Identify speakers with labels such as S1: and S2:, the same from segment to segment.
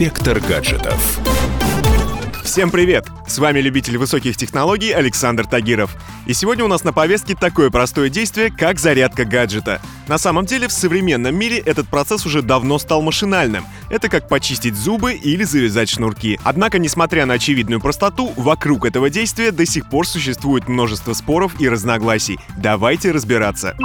S1: Инспектор гаджетов.
S2: Всем привет! С вами любитель высоких технологий Александр Тагиров. И сегодня у нас на повестке такое простое действие, как зарядка гаджета. На самом деле в современном мире этот процесс уже давно стал машинальным. Это как почистить зубы или завязать шнурки. Однако, несмотря на очевидную простоту, вокруг этого действия до сих пор существует множество споров и разногласий. Давайте разбираться.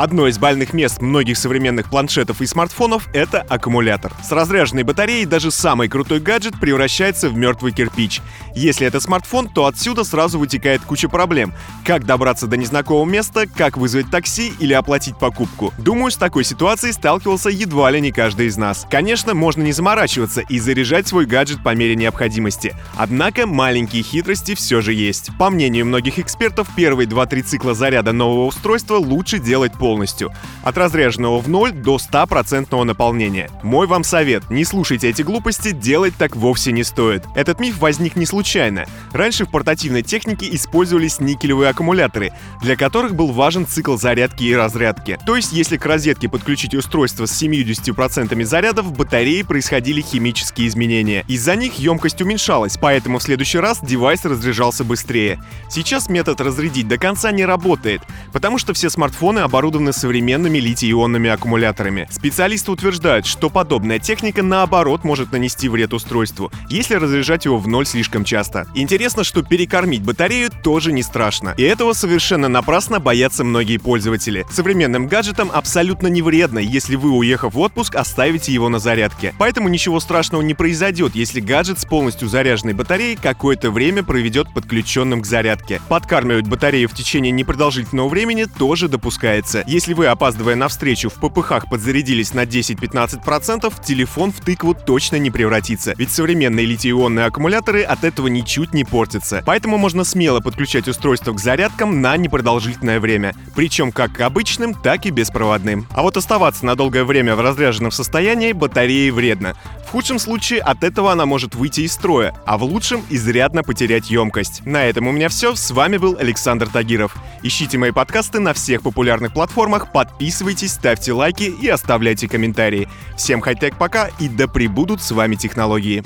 S2: Одно из больных мест многих современных планшетов и смартфонов — это аккумулятор. С разряженной батареей даже самый крутой гаджет превращается в мертвый кирпич. Если это смартфон, то отсюда сразу вытекает куча проблем. Как добраться до незнакомого места, как вызвать такси или оплатить покупку. Думаю, с такой ситуацией сталкивался едва ли не каждый из нас. Конечно, можно не заморачиваться и заряжать свой гаджет по мере необходимости. Однако маленькие хитрости все же есть. По мнению многих экспертов, первые 2-3 цикла заряда нового устройства лучше делать полностью. От разряженного в ноль до 100% наполнения. Мой вам совет, не слушайте эти глупости, делать так вовсе не стоит. Этот миф возник не случайно. Раньше в портативной технике использовались никелевые аккумуляторы, для которых был важен цикл зарядки и разрядки. То есть, если к розетке подключить устройство с 70% заряда, в батарее происходили химические изменения. Из-за них емкость уменьшалась, поэтому в следующий раз девайс разряжался быстрее. Сейчас метод разрядить до конца не работает, потому что все смартфоны оборудованы современными литий-ионными аккумуляторами. Специалисты утверждают, что подобная техника наоборот может нанести вред устройству, если разряжать его в ноль слишком часто. Интересно, что перекормить батарею тоже не страшно. И этого совершенно напрасно боятся многие пользователи. Современным гаджетам абсолютно не вредно, если вы, уехав в отпуск, оставите его на зарядке. Поэтому ничего страшного не произойдет, если гаджет с полностью заряженной батареей какое-то время проведет подключенным к зарядке. Подкармливать батарею в течение непродолжительного времени тоже допускается. Если вы, опаздывая на встречу, в ППХ подзарядились на 10-15%, телефон в тыкву точно не превратится, ведь современные литий-ионные аккумуляторы от этого ничуть не портятся. Поэтому можно смело подключать устройство к зарядкам на непродолжительное время, причем как к обычным, так и беспроводным. А вот оставаться на долгое время в разряженном состоянии батареи вредно. В худшем случае от этого она может выйти из строя, а в лучшем изрядно потерять емкость. На этом у меня все. С вами был Александр Тагиров. Ищите мои подкасты на всех популярных платформах, подписывайтесь, ставьте лайки и оставляйте комментарии. Всем хай-тек пока и да пребудут с вами технологии.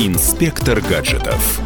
S1: Инспектор гаджетов.